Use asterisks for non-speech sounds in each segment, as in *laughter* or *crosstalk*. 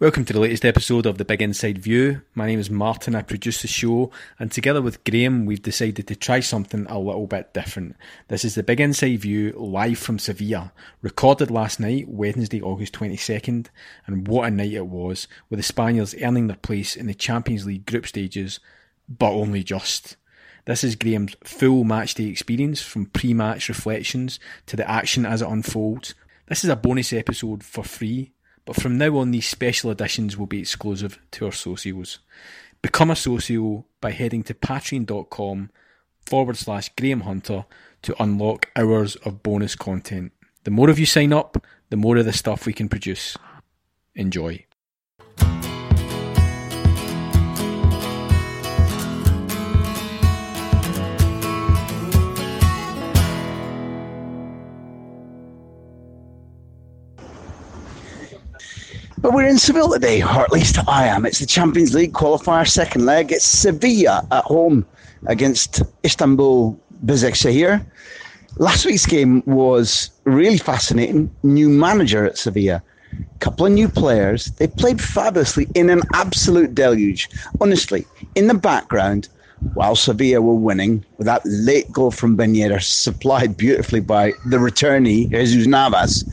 Welcome to the latest episode of the Big Inside View. My name is Martin, I produce the show, and together with Graham, we've decided to try something a little bit different. This is the Big Inside View live from Sevilla, recorded last night, Wednesday, August 22nd, and what a night it was, with the Spaniards earning their place in the Champions League group stages, but only just. This is Graham's full matchday experience from pre match reflections to the action as it unfolds. This is a bonus episode for free but from now on, these special editions will be exclusive to our socios. Become a socio by heading to patreon.com forward slash Graham Hunter to unlock hours of bonus content. The more of you sign up, the more of the stuff we can produce. Enjoy. But we're in Seville today, or at least I am. It's the Champions League qualifier second leg. It's Sevilla at home against Istanbul Başakşehir. Last week's game was really fascinating. New manager at Sevilla, couple of new players. They played fabulously in an absolute deluge. Honestly, in the background, while Sevilla were winning with that late goal from Banera, supplied beautifully by the returnee Jesus Navas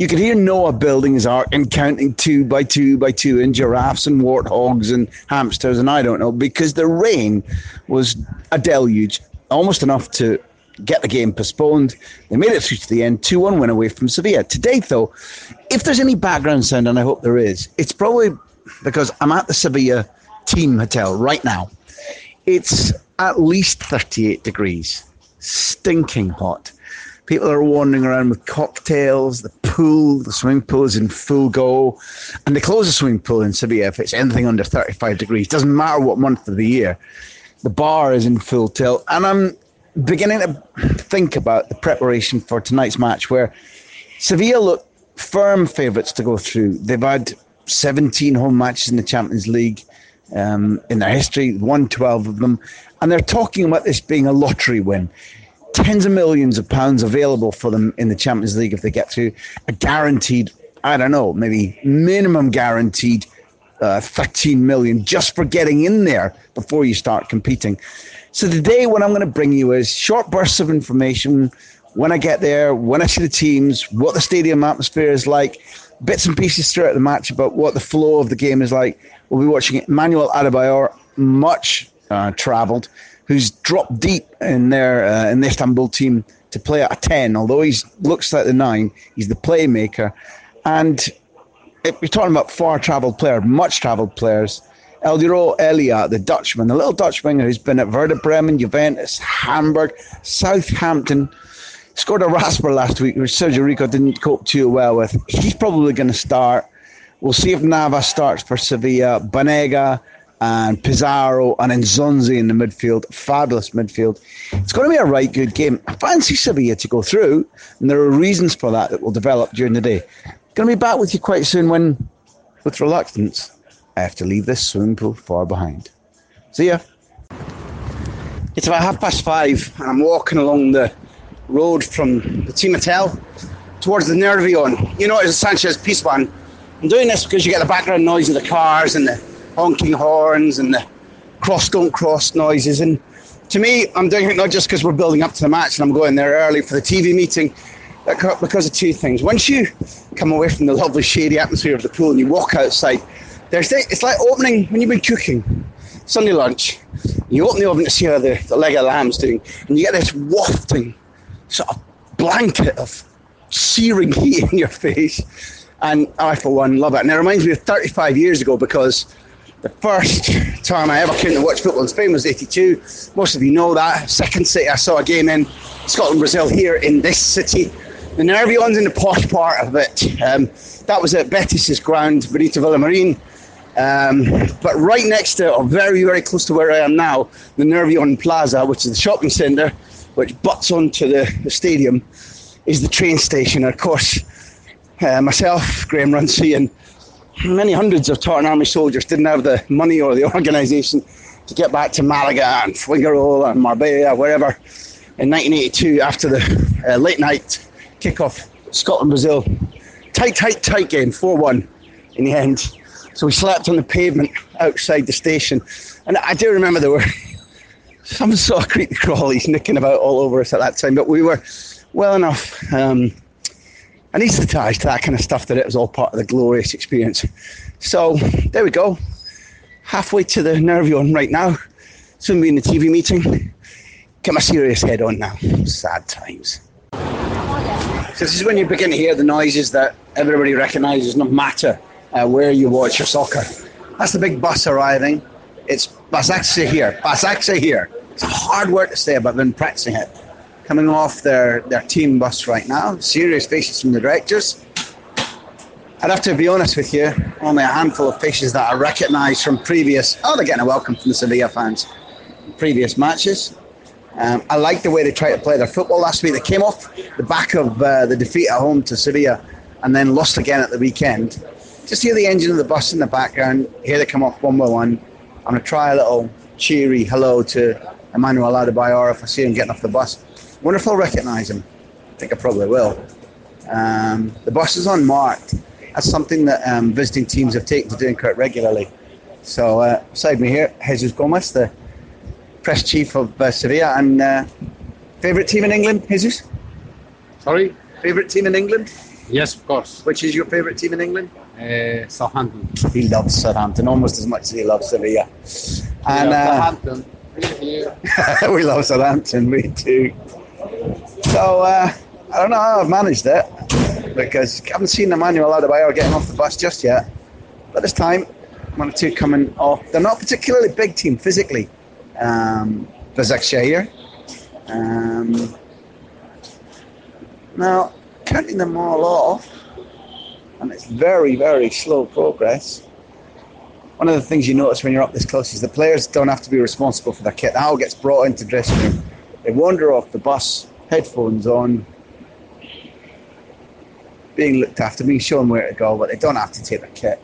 you could hear Noah building his ark and counting two by two by two, and giraffes and warthogs and hamsters, and I don't know, because the rain was a deluge, almost enough to get the game postponed. They made it through to the end, 2 1 win away from Sevilla. Today, though, if there's any background sound, and I hope there is, it's probably because I'm at the Sevilla team hotel right now. It's at least 38 degrees, stinking hot. People are wandering around with cocktails. The pool, the swimming pool is in full go. And they close the swimming pool in Sevilla if it's anything under 35 degrees. Doesn't matter what month of the year. The bar is in full tilt. And I'm beginning to think about the preparation for tonight's match where Sevilla look firm favourites to go through. They've had 17 home matches in the Champions League um, in their history, won 12 of them. And they're talking about this being a lottery win tens of millions of pounds available for them in the Champions League if they get through. A guaranteed, I don't know, maybe minimum guaranteed uh, 13 million just for getting in there before you start competing. So today, what I'm going to bring you is short bursts of information when I get there, when I see the teams, what the stadium atmosphere is like, bits and pieces throughout the match about what the flow of the game is like. We'll be watching Emmanuel Adebayor, much uh, travelled who's dropped deep in their uh, in the Istanbul team to play at a ten. Although he looks like the nine, he's the playmaker. And if you're talking about far travelled players, much travelled players. Eljero Elia, the Dutchman, the little Dutch winger who's been at Werder Bremen, Juventus, Hamburg, Southampton, scored a rasper last week, which Sergio Rico didn't cope too well with. He's probably going to start. We'll see if Navas starts for Sevilla. Banega, and Pizarro and Nzonzi in the midfield. Fabulous midfield. It's going to be a right good game. I fancy Sevilla to go through, and there are reasons for that that will develop during the day. Going to be back with you quite soon when, with reluctance, I have to leave this swimming pool far behind. See ya. It's about half past five, and I'm walking along the road from the hotel towards the Nervion. You know, it's a Sánchez Pizjuán. I'm doing this because you get the background noise of the cars and the honking horns and the cross don't cross noises. And to me, I'm doing it not just because we're building up to the match and I'm going there early for the TV meeting, but because of two things. Once you come away from the lovely shady atmosphere of the pool and you walk outside, there's it's like opening when you've been cooking Sunday lunch. You open the oven to see how the, the leg of lamb's doing, and you get this wafting sort of blanket of searing *laughs* heat in your face. And I, for one, love it. And it reminds me of 35 years ago because the first time I ever came to watch football in Spain was 82. Most of you know that. Second city I saw a game in Scotland Brazil here in this city. the Nervion's in the posh part of it. Um, that was at Betis's ground, Benito Villamarin. Um, but right next to, or very, very close to where I am now, the Nervion Plaza, which is the shopping centre, which butts onto the, the stadium, is the train station. And of course, uh, myself, Graham Runcie, and many hundreds of Tartan Army soldiers didn't have the money or the *laughs* organisation to get back to Malaga and Fuengirola and Marbella, wherever, in 1982 after the uh, late night kickoff, Scotland Brazil. Tight, tight, tight game, 4 1 in the end. So we slept on the pavement outside the station. And I do remember there were *laughs* some sort of creepy crawlies nicking about all over us at that time, but we were well enough um, anaesthetised to that kind of stuff that it was all part of the glorious experience. So there we go. Halfway to the Nervion right now. Soon be in the TV meeting. Get my serious head on now. Sad times. So this is when you begin to hear the noises that everybody recognises, no matter uh, where you watch your soccer. That's the big bus arriving. It's Basaksehir here. Basaksehir here. It's hard work to say, but I've been practicing it. Coming off their, their team bus right now. Serious faces from the directors. I'd have to be honest with you, only a handful of faces that I recognise from previous. Oh, they're getting a welcome from the Sevilla fans. Previous matches. Um, I like the way they try to play their football last week. They came off the back of uh, the defeat at home to Sevilla and then lost again at the weekend. Just hear the engine of the bus in the background. Here they come off one by one. I'm going to try a little cheery hello to Emmanuel Adebayor if I see him getting off the bus. Wonder if I'll recognise him. I think I probably will. Um, the bus is unmarked. That's something that um, visiting teams have taken to doing quite regularly. So, uh, beside me here, Jesus Gomez, the press chief of uh, Sevilla. And uh, favourite team in England, Jesus? Sorry? Favourite team in England? Yes, of course. Which is your favourite team in England? Uh, Southampton. He loves Southampton almost as much as he loves Sevilla. And yeah, uh, Southampton. *laughs* We love Southampton, we do. So, uh, I don't know how I've managed it because I haven't seen Emmanuel Adebayor getting off the bus just yet. But this time, one or two coming off. They're not particularly big team physically. Um, Shahir. Um, now, counting them all off, and it's very, very slow progress. One of the things you notice when you're up this close is the players don't have to be responsible for their kit. All gets brought into dressing room. They wander off the bus, headphones on, being looked after, being shown where to go, but they don't have to take their kit.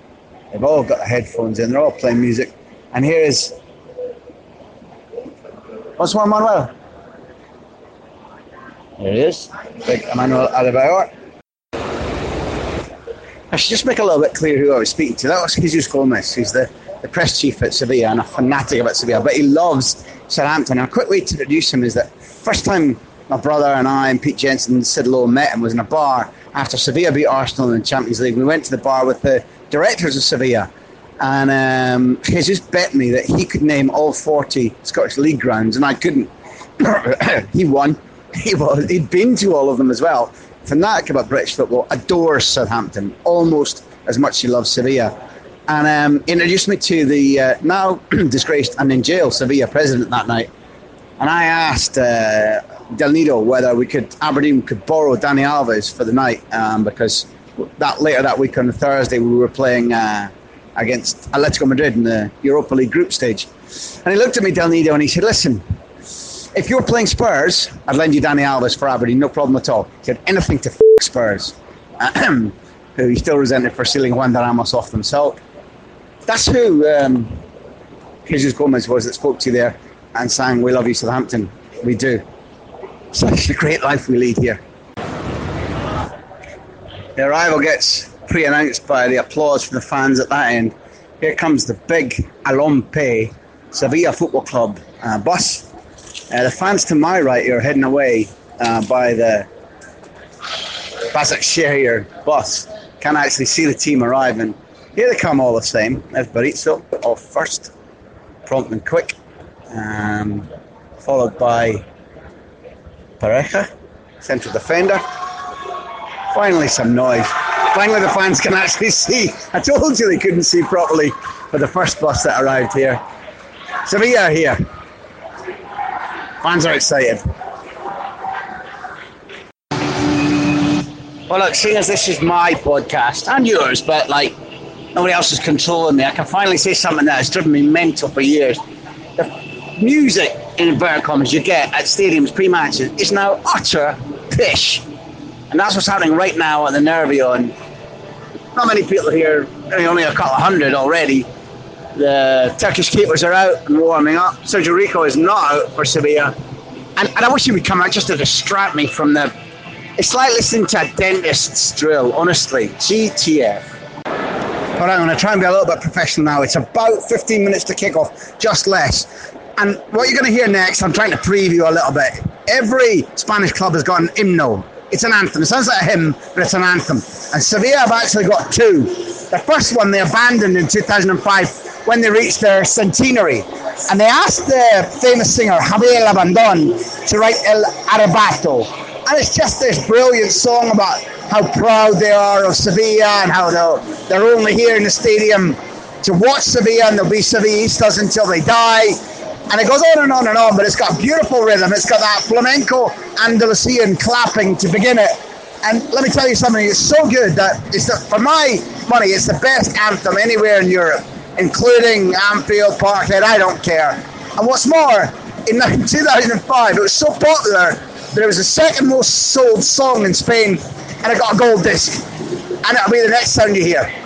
They've all got their headphones in, they're all playing music. And here is. What's one, Manuel? There he is. Big Emmanuel Adebayor. I should just make a little bit clear who I was speaking to. That was Jesus Gomez, who's the, the press chief at Sevilla and a fanatic about Sevilla, but he loves Southampton. And a quick way to introduce him is that first time my brother and I and Pete Jenson Sid Lowe met and was in a bar after Sevilla beat Arsenal in the Champions League. We went to the bar with the directors of Sevilla, and um, Jesus bet me that he could name all 40 Scottish League grounds, and I couldn't. *coughs* he won. He was. He'd been to all of them as well. Fanatic about British football, adores Southampton almost as much as he loves Sevilla. And um, introduced me to the uh, now *coughs* disgraced and in jail Sevilla president that night. And I asked uh, Del Nido whether we could Aberdeen could borrow Dani Alves for the night um, because that later that week on Thursday we were playing uh, against Atletico Madrid in the Europa League group stage. And he looked at me, Del Nido, and he said, "Listen, if you're playing Spurs, I'd lend you Dani Alves for Aberdeen, no problem at all." He said, "Anything to f- Spurs." *clears throat* who he still resented for stealing Juande Ramos off them. So that's who um, Jesus Gomez was that spoke to you there and sang, We love you, Southampton. We do. Such a great life we lead here. The arrival gets pre announced by the applause from the fans at that end. Here comes the big Alompe Sevilla Football Club uh, bus. Uh, the fans to my right are heading away uh, by the Basak bus. Can't actually see the team arriving. Here they come all the same. There's Berizzo off first, prompt and quick, um, followed by Pareja, central defender. Finally, some noise. Finally, the fans can actually see. I told you they couldn't see properly for the first bus that arrived here. Sevilla here. Fans are excited. Well, look, seeing as this is my podcast and yours, but like nobody else is controlling me, I can finally say something that has driven me mental for years. Music in inverted commas you get at stadiums pre-matches is now utter pish, and that's what's happening right now at the Nervio. And not many people here, I mean, only a couple of hundred already. The Turkish keepers are out and warming up. Sergio Rico is not out for Sevilla. And, and I wish he would come out just to distract me from the. It's like listening to a dentist's drill, honestly. GTF. All right, I'm going to try and be a little bit professional now. It's about 15 minutes to kick off, just less. And what you're going to hear next, I'm trying to preview a little bit. Every Spanish club has got an hymno. It's an anthem. It sounds like a hymn, but it's an anthem. And Sevilla have actually got two. The first one they abandoned in 2005 when they reached their centenary. And they asked the famous singer Javier Labandon to write El Arrebato. And it's just this brilliant song about how proud they are of Sevilla and how they're, they're only here in the stadium to watch Sevilla and they'll be Sevillistas until they die. And it goes on and on and on, but it's got beautiful rhythm. It's got that flamenco Andalusian clapping to begin it. And let me tell you something, it's so good that it's the, for my money, it's the best anthem anywhere in Europe including Anfield, Parkhead, I don't care. And what's more, in *laughs* 2005, it was so popular that it was the second most sold song in Spain, and it got a gold disc. And it'll be the next sound you hear.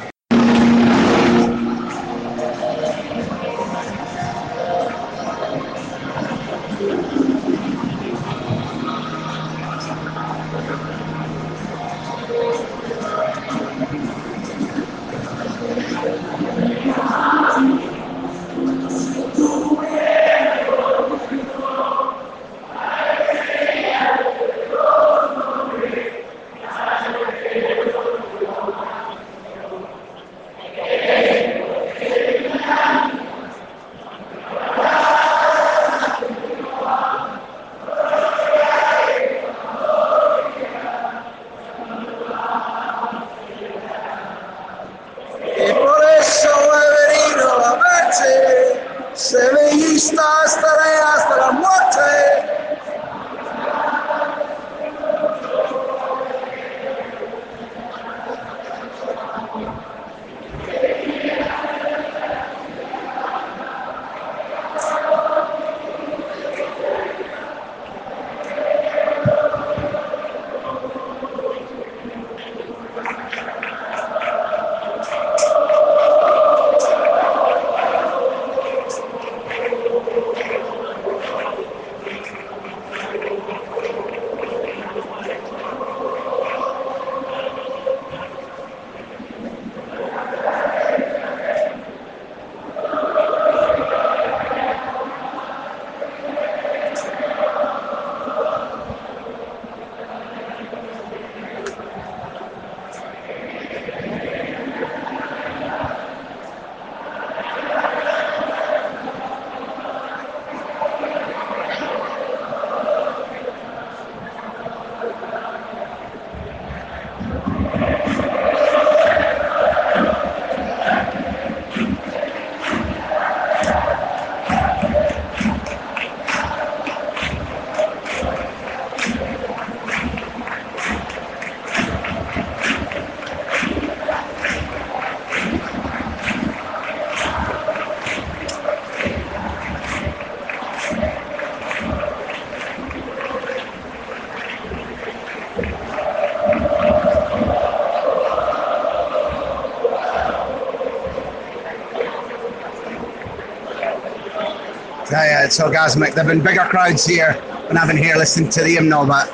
Yeah, it's orgasmic. There've been bigger crowds here than I've been here listening to the hymnal, but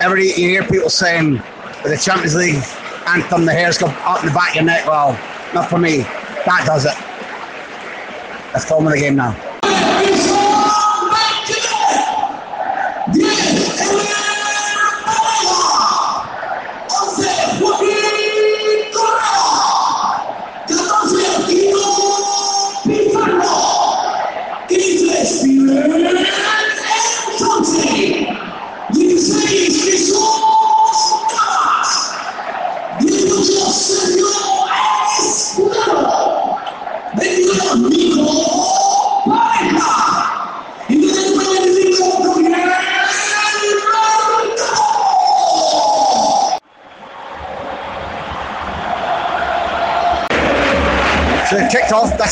every you hear people saying the Champions League anthem, the hairs go up in the back of your neck. Well, not for me. That does it. Let's call on the game now.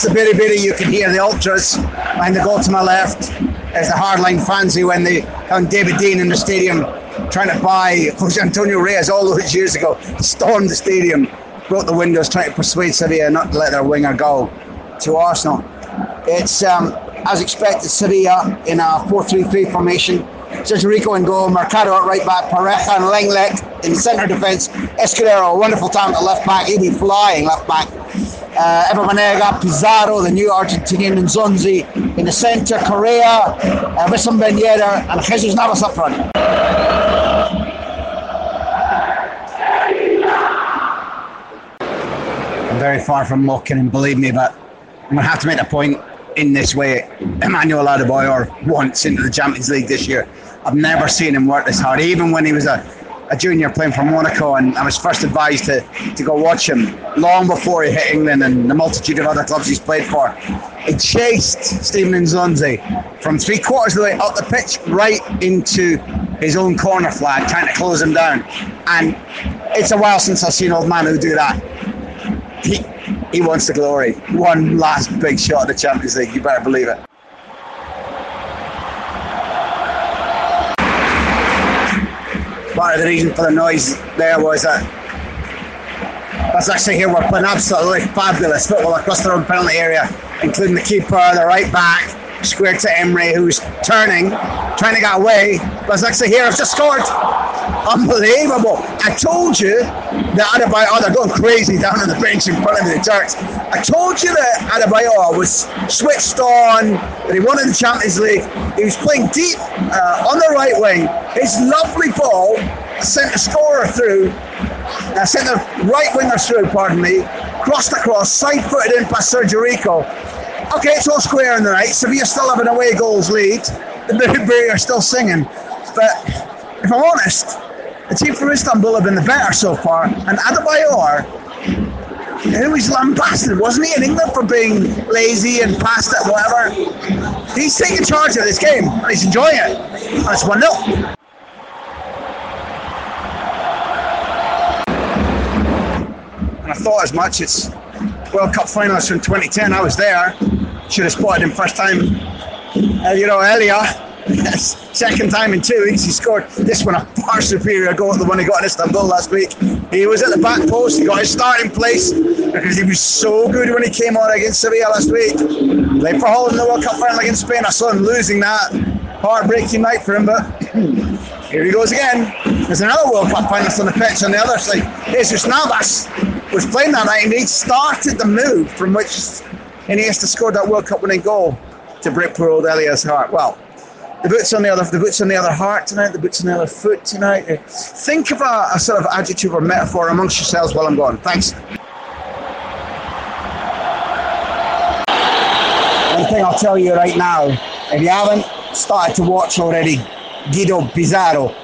The Biri Biri. You can hear the ultras behind the goal to my left. There's the hardline who, when they found David Dein in the stadium trying to buy Jose Antonio Reyes all those years ago, stormed the stadium, broke the windows, trying to persuade Sevilla not to let their winger go to Arsenal. It's um, as expected, Sevilla in a 4 3 3 formation. Sergio Rico in goal, Mercado at right back, Pareja and Lenglet in centre defence, Escudero, wonderful talent at left back, he'll be flying left back. Uh, Ever Pizarro, the new Argentinian, and Zonzi in the centre, Correa, uh, Wissam Ben Yedder, and Jesus Navas up front. I'm very far from mocking him, believe me, but I'm going to have to make a point in this way. Emmanuel Adebayor once into the Champions League this year. I've never seen him work this hard, even when he was a, a junior playing for Monaco, and I was first advised to, to go watch him long before he hit England and the multitude of other clubs he's played for. He chased Steven Nzonzi from three quarters of the way up the pitch right into his own corner flag, trying to close him down. And it's a while since I've seen old man who do that. He, he wants the glory. One last big shot at the Champions League, you better believe it. Part of the reason for the noise there was that that's actually here we're playing absolutely fabulous football across their own penalty area, including the keeper, the right back, squared to Emre, who's turning, trying to get away. But actually here has just scored. Unbelievable. I told you that Adebayor, oh, they're going crazy down on the bench in front of the Turks. I told you that Adebayor was switched on, that he wanted the Champions League. He was playing deep uh, on the right wing. His lovely ball sent the scorer through, uh, sent the right winger through, pardon me, crossed across, side footed in past Sergio Rico. Okay, it's all square in the night. Sevilla still have an away goals lead. *laughs* The Biri are still singing. But if I'm honest, the team from Istanbul have been the better so far. And Adebayor, who was lambasted, wasn't he, in England for being lazy and past it, whatever? He's taking charge of this game and he's enjoying it. It's 1 0. And I thought as much. It's World Cup finalist from 2010. I was there. Should have spotted him first time. Uh, you know, earlier. *laughs* Second time in two weeks, he scored this one a far superior goal to the one he got in Istanbul last week. He was at the back post, he got his starting place because he was so good when he came on against Sevilla last week. Played for Holland in the World Cup final against Spain. I saw him losing that. Heartbreaking night for him, but *clears throat* here he goes again. There's another World Cup finalist on the pitch on the other side. Jesus Navas was playing that night and he started the move from which Iniesta scored that World Cup winning goal to break poor old Elia's heart. Well, the boots on the other, the boots on the other heart tonight, the boots on the other foot tonight. Think of a, a sort of adjective or metaphor amongst yourselves while I'm gone. Thanks. One thing I'll tell you right now, if you haven't started to watch already, Guido Pizarro,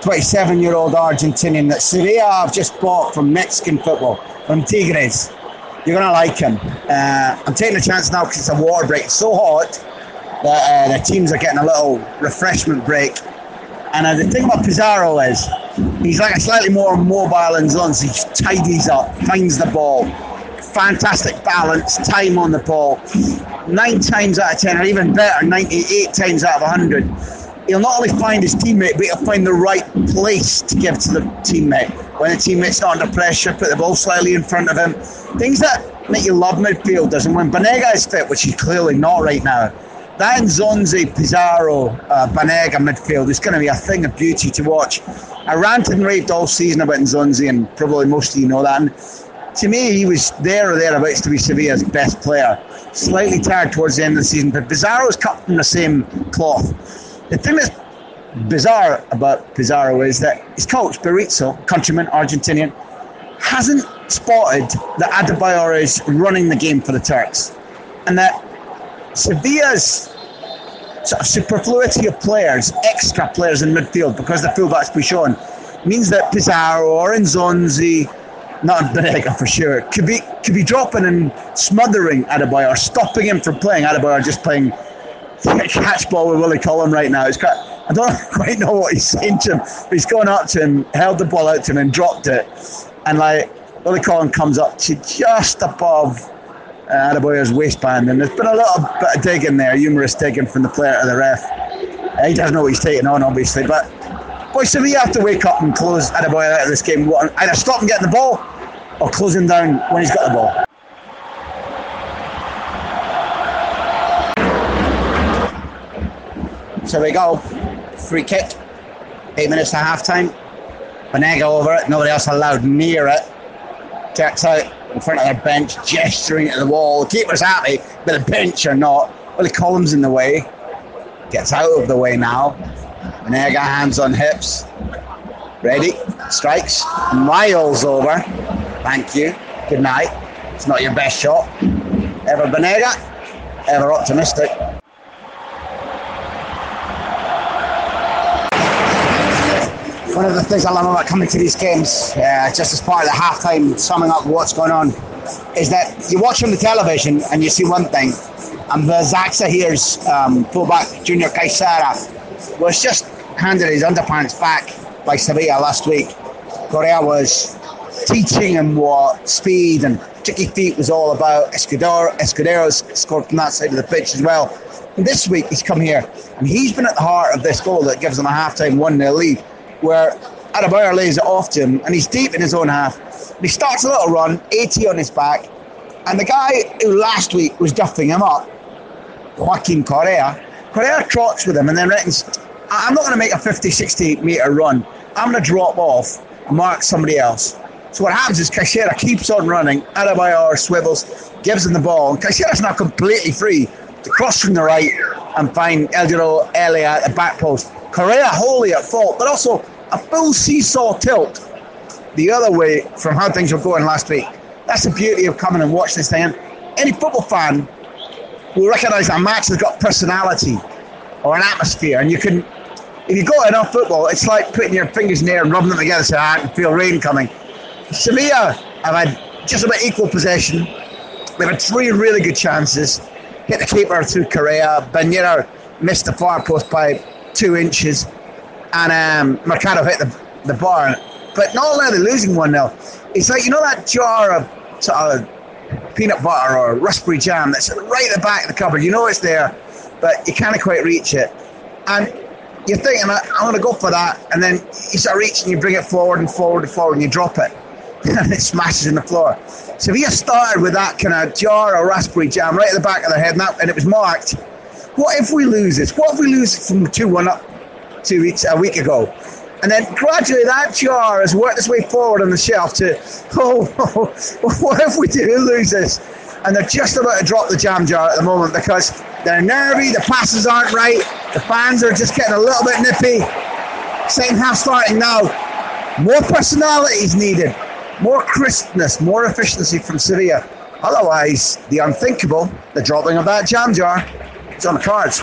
27 year old Argentinian that Sevilla have just bought from Mexican football, from Tigres. You're going to like him. Uh, I'm taking a chance now because it's a water break. It's so hot that uh, the teams are getting a little refreshment break. And uh, the thing about Pizarro is he's like a slightly more mobile than Zons. He tidies up, finds the ball, fantastic balance, time on the ball. Nine times out of ten, or even better, 98 times out of 100, he'll not only find his teammate, but he'll find the right place to give to the teammate. When the teammate's not under pressure, put the ball slightly in front of him. Things that make you love midfielders. And when Banega is fit, which he's clearly not right now, that Zonzi, Pizarro, uh, Banega midfield is going to be a thing of beauty to watch. I ranted and raved all season about Zonzi, and probably most of you know that. And to me, he was there or thereabouts to be Sevilla's best player. Slightly tired towards the end of the season, but Pizarro is cut from the same cloth. The thing that's bizarre about Pizarro is that his coach, Berizzo, countryman, Argentinian, hasn't spotted that Adebayor is running the game for the Turks. And that Sevilla's sort of superfluity of players, extra players in midfield, because the fullbacks shown, means that Pizarro or Nzonzi, not Banega for sure, could be could be dropping and smothering Adebayor, stopping him from playing. Adebayor just playing catch ball with Willie Collum right now. It's quite, I don't *laughs* quite know what he's saying to him, he's gone up to him, held the ball out to him, and dropped it. And like Willie Collum comes up to just above uh, Adebayor's waistband, and there's been a little bit of digging there, humorous digging from the player to the ref. Uh, he doesn't know what he's taking on, obviously, but boy, Sevilla have to wake up and close Adebayor out of this game. Either stop him getting the ball or close him down when he's got the ball. So we go. Free kick. Eight minutes to half time. Banega over it. Nobody else allowed near it. Gets out in front of the bench, gesturing at the wall. The keeper's happy, but the bench are not. Well, the column's in the way. Gets out of the way now. Banega hands on hips. Ready. Strikes. Miles over. Thank you. Good night. It's not your best shot. Ever Banega? Ever optimistic. One of the things I love about coming to these games, uh, just as part of the halftime summing up what's going on, is that you watch on the television and you see one thing, and the Başakşehir's um, fullback Junior Caicedo was just handed his underpants back by Sevilla last week. Correa was teaching him what speed and tricky feet was all about. Escudero, Escudero's scored from that side of the pitch as well. And this week he's come here and he's been at the heart of this goal that gives them a halftime 1 0 lead where Adebayor lays it off to him and he's deep in his own half. He starts a little run, 80 on his back, and the guy who last week was duffing him up, Joaquin Correa, Correa trots with him and then reckons, I'm not going to make a 50, 60 metre run. I'm going to drop off, and mark somebody else. So what happens is Caicedo keeps on running, Adebayor swivels, gives him the ball, and Caicedo's now completely free to cross from the right and find Eljero Elia at the back post. Correa wholly at fault, but also a full seesaw tilt the other way from how things were going last week. That's the beauty of coming and watching this thing. Any football fan will recognise that a match has got personality or an atmosphere, and you can. If you got enough football, it's like putting your fingers in the air and rubbing them together so I can feel rain coming. Sevilla have had just about equal possession. They've had three really good chances. Hit the keeper through Correa. Banera missed the far post by two inches, and um, Mercado hit the, the bar. But not only losing 1 0, it's like, you know, that jar of sort of peanut butter or raspberry jam that's right at the back of the cupboard. You know it's there, but you can't quite reach it. And you're thinking, I'm going to go for that. And then you start reaching, you bring it forward and forward and forward, and you drop it. *laughs* and it smashes in the floor. So if you started with that kind of jar of raspberry jam right at the back of the head, and, that, and it was marked, what if we lose this? What if we lose from 2 1 up two weeks, a week ago? And then gradually that jar has worked its way forward on the shelf to, *laughs* oh, *laughs* what if we do lose this? And they're just about to drop the jam jar at the moment because they're nervy, the passes aren't right, the fans are just getting a little bit nippy. Second half starting now. More personality is needed, more crispness, more efficiency from Sevilla. Otherwise, the unthinkable, the dropping of that jam jar, it's on the cards.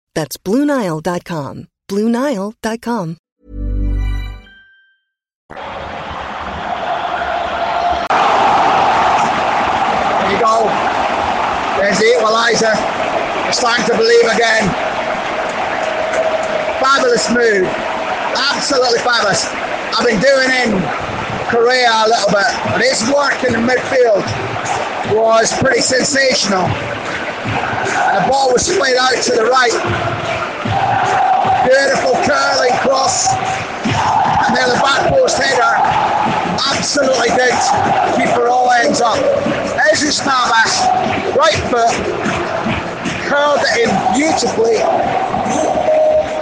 That's BlueNile.com. BlueNile.com. There you go. There's the equaliser. Starting to believe again. Fabulous move. Absolutely fabulous. I've been doing in Correa a little bit, but his work in the midfield was pretty sensational. The ball was splayed out to the right. Beautiful curling cross. And then the back post header absolutely did keep her all ends up. Jesus Navas, right foot, curled it in beautifully.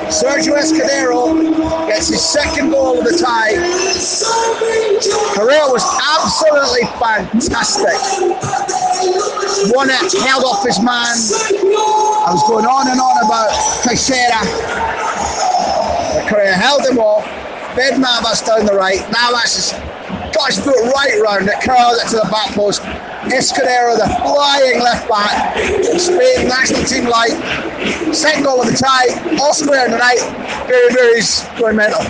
Sergio Escudero gets his second goal of the tie. Correa was absolutely fantastic. Won it, held off his man. I was going on and on about Teixeira. Correa held him off, fed Navas down the right. Navas has got his foot right round it, curled it to the back post. Escudero, the flying left back, Spain national team light, second goal of the tie, all square in the night. Very, very going mental.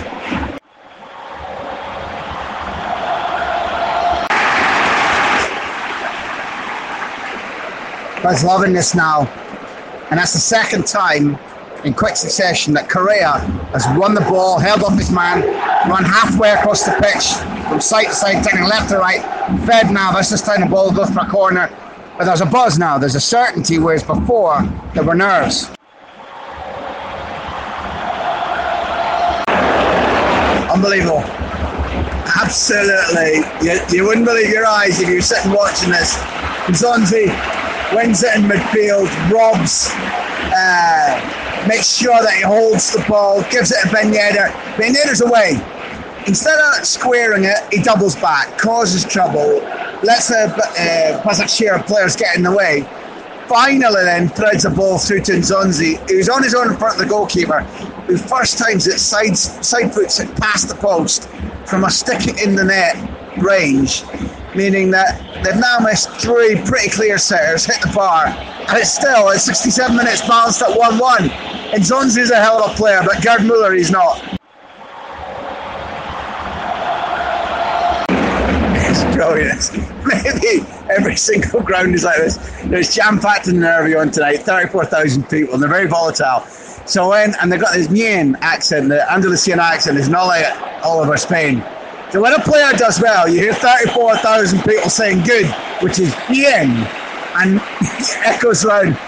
Was loving this now, and that's the second time in quick succession that Correa has won the ball, held off his man, run halfway across the pitch from side to side, turning left to right, fed Navas. This is time the ball goes for a corner. But there's a buzz now, there's a certainty, whereas before there were nerves. Unbelievable. Absolutely. You, you wouldn't believe your eyes if you were sitting watching this. Zonzi wins it in midfield, robs, uh, makes sure that he holds the ball, gives it to Ben Yedder. Ben Yedder's away. Instead of squaring it, he doubles back, causes trouble, lets the uh, Başakşehir players get in the way. Finally, then threads the ball through to Nzonzi, who's on his own in front of the goalkeeper, who first times it side, side foots it past the post from a stick in the net range, meaning that they've now missed three pretty clear setters, hit the bar, and it's still at 67 minutes balanced at 1 1. And Zonzi's a hell of a player, but Gerd Muller, he's not. It's brilliant. *laughs* Maybe every single ground is like this. There's jam packed in Nervion tonight, 34,000 people, and they're very volatile. So when, and they've got this Nien accent, the Andalusian accent, is not like all over Spain. So when a player does well, you hear 34,000 people saying good, which is bien, and *laughs* echoes round.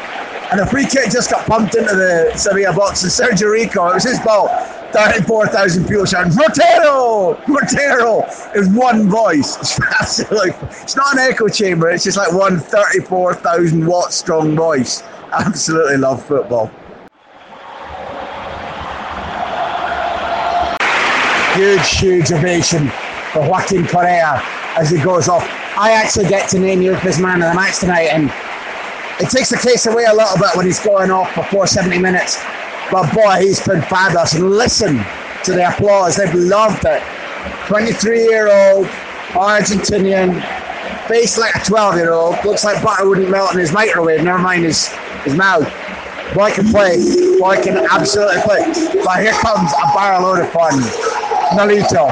And a free kick just got pumped into the Sevilla box, and Sergio Rico, it was his ball. 34,000 people shouting, Mortero! Mortero! Is one voice. *laughs* It's absolutely, it's not an echo chamber, it's just like one 34,000 watt strong voice. Absolutely love football. Huge, huge ovation for Joaquin Correa as he goes off. I actually get to name Europe's man of the match tonight, and it takes the case away a little bit when he's going off before 70 minutes. But boy, he's been fabulous. And listen to the applause. They've loved it. 23 year old Argentinian, face like a 12 year old, looks like butter wouldn't melt in his microwave, never mind his, his mouth. Boy can play. Boy can absolutely play. But here comes a barrel load of fun. Nolito,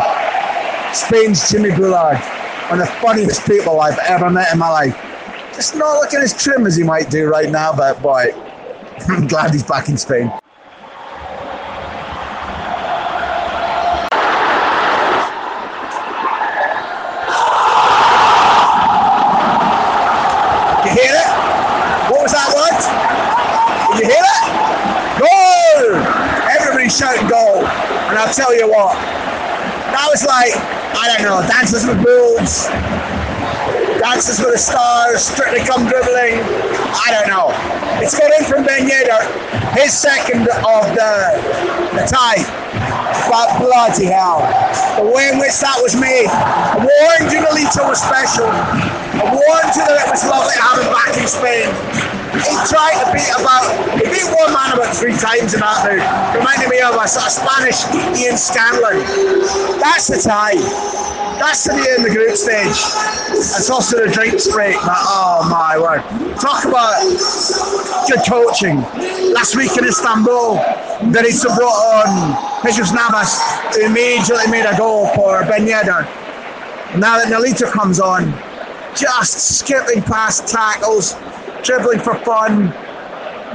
Spain's Jimmy Bullard, one of the funniest people I've ever met in my life. Just not looking as trim as he might do right now, but boy, *laughs* I'm glad he's back in Spain. You hear it? What was that word? Did you hear it? Goal! Everybody's shouting goal. And I'll tell you what, that was like, I Dances with Wolves, Dances with the Stars, Strictly Come Dribbling, I don't know. It's got in from Ben Yedder, his second of the, the tie. But bloody hell, the way in which that was made. I warned you Nolito was special. I warned you that it was lovely to have him back in Spain. He tried to beat about, he beat one man about three times in that move. Reminded me of a sort of Spanish Ian Scanlon. That's the tie. That's the in the group stage. It's also the drinks break. But, oh my word. Talk about good coaching. Last week in Istanbul, Berizzo brought on Jesus Navas, who immediately made a goal for Ben Yedder. Now that Nolito comes on, just skipping past tackles, dribbling for fun.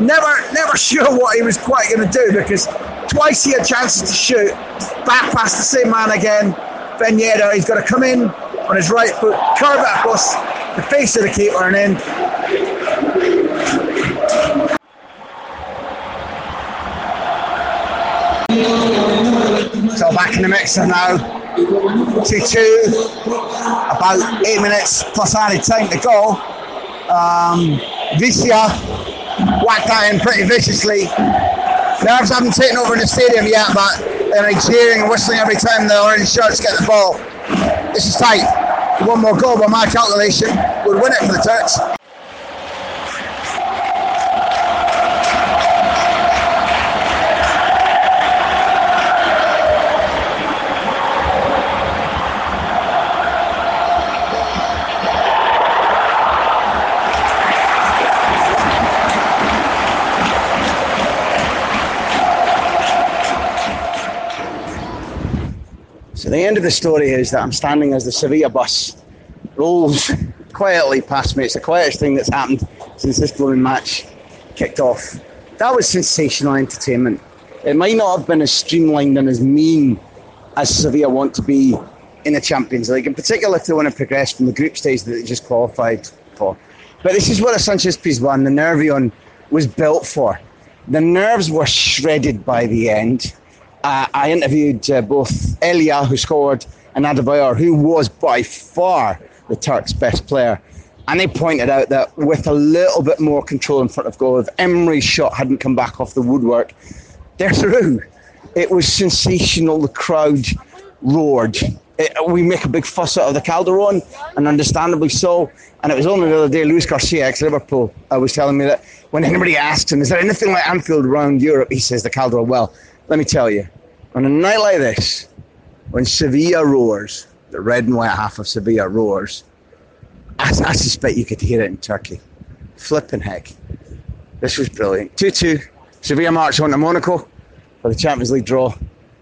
Never, never *laughs* sure what he was quite going to do because twice he had chances to shoot, back past the same man again. Yedder, he's got to come in on his right foot, curve it across the face of the keeper, and in. So back in the mixer now. 2-2, about eight minutes plus added time to go. Um, Visca whacked that in pretty viciously. Nerves haven't taken over in the stadium yet, but they're cheering and whistling every time the orange shirts get the ball. This is tight. One more goal by my calculation would win it for the Turks. The end of the story is that I'm standing as the Sevilla bus rolls *laughs* quietly past me. It's the quietest thing that's happened since this blooming match kicked off. That was sensational entertainment. It might not have been as streamlined and as mean as Sevilla want to be in the Champions League, in particular if they want to progress from the group stage that they just qualified for. But this is what a Sánchez Pizjuán, the Nervion, was built for. The nerves were shredded by the end uh, I interviewed uh, both Elia, who scored, and Adebayor, who was by far the Turks' best player. And they pointed out that with a little bit more control in front of goal, if Emre's shot hadn't come back off the woodwork, they're through. It was sensational. The crowd roared. It, we make a big fuss out of the Calderon, and understandably so. And it was only the other day, Luis Garcia, ex Liverpool, uh, was telling me that when anybody asks him, is there anything like Anfield around Europe? He says the Calderon. Well, let me tell you, on a night like this, when Sevilla roars, the red and white half of Sevilla roars, I, I suspect you could hear it in Turkey. Flipping heck. This was brilliant. 2 2. Sevilla march on to Monaco for the Champions League draw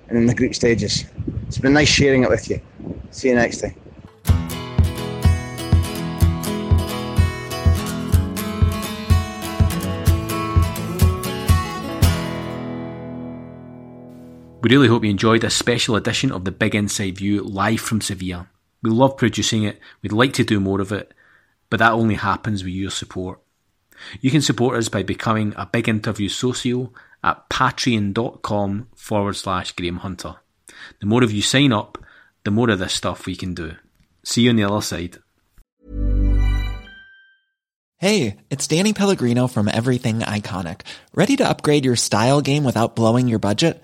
and in the group stages. It's been nice sharing it with you. See you next time. We really hope you enjoyed this special edition of the Big Inside View live from Sevilla. We love producing it, we'd like to do more of it, but that only happens with your support. You can support us by becoming a Big Interview Socio at patreon.com forward slash Graham Hunter. The more of you sign up, the more of this stuff we can do. See you on the other side. Hey, it's Danny Pellegrino from Everything Iconic. Ready to upgrade your style game without blowing your budget?